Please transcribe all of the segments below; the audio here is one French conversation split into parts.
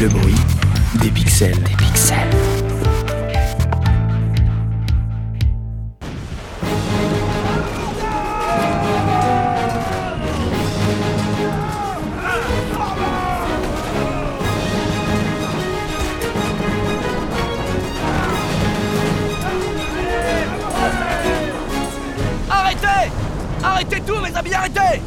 Le bruit des pixels. Des pixels. Arrêtez Arrêtez tout, mes amis, arrêtez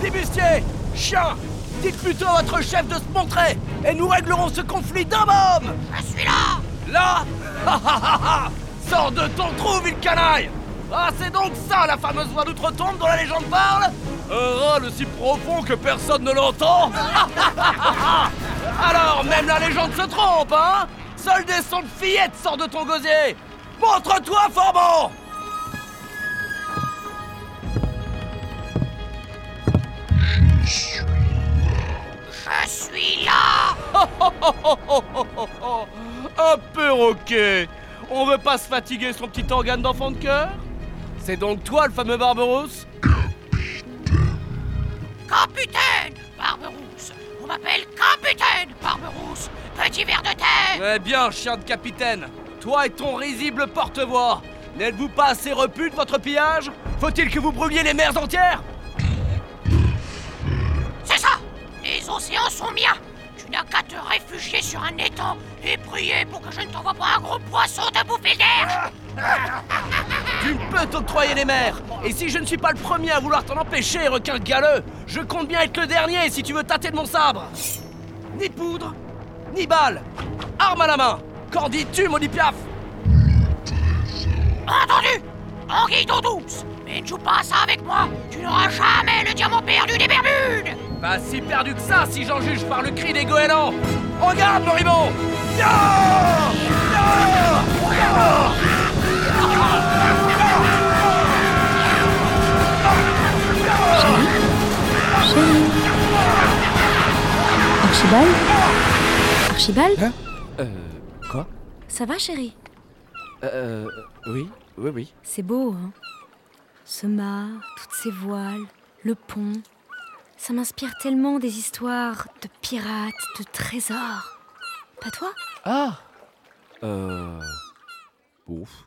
Flibustier Chien Dites plutôt à votre chef de se montrer et nous réglerons ce conflit d'un homme. Je suis là. Là? Ha, ha, ha, ha. Sors de ton trou, ville canaille. Ah, c'est donc ça la fameuse voix d'outre-tombe dont la légende parle? Un râle si profond que personne ne l'entend. Alors, même la légende se trompe, hein? Seul des sons de fillette sort de ton gosier. Montre-toi, Forbon Un perroquet On veut pas se fatiguer son petit organe d'enfant de cœur C'est donc toi le fameux Barberousse Capitaine Barberousse. On m'appelle Capitaine Barberousse. Petit ver de terre. Eh bien, chien de capitaine Toi et ton risible porte-voix N'êtes-vous pas assez repu de votre pillage? Faut-il que vous brûliez les mers entières? C'est ça. Les océans sont miens réfugier sur un étang et prier pour que je ne t'envoie pas un gros poisson de bouffer l'air Tu peux t'octroyer les mers. Et si je ne suis pas le premier à vouloir t'en empêcher, requin galeux, je compte bien être le dernier si tu veux tâter de mon sabre. Ni poudre, ni balle. Arme à la main. Qu'en dis-tu, mon piaf. Entendu. Anguille d'eau douce Mais ne joue pas ça avec moi. Tu n'auras jamais le diamant perdu des Bermudes Pas si perdu que ça si j'en juge par le cri des goélands Regarde, moribond Ya Ya Archibald? Archibald? Hein? Euh. Quoi? Ça va, chérie? Euh. Oui, oui, oui. C'est beau, hein? Ce mât, toutes ces voiles, le pont. Ça m'inspire tellement des histoires de pirates, de trésors. Pas toi? Ah Euh. Ouf.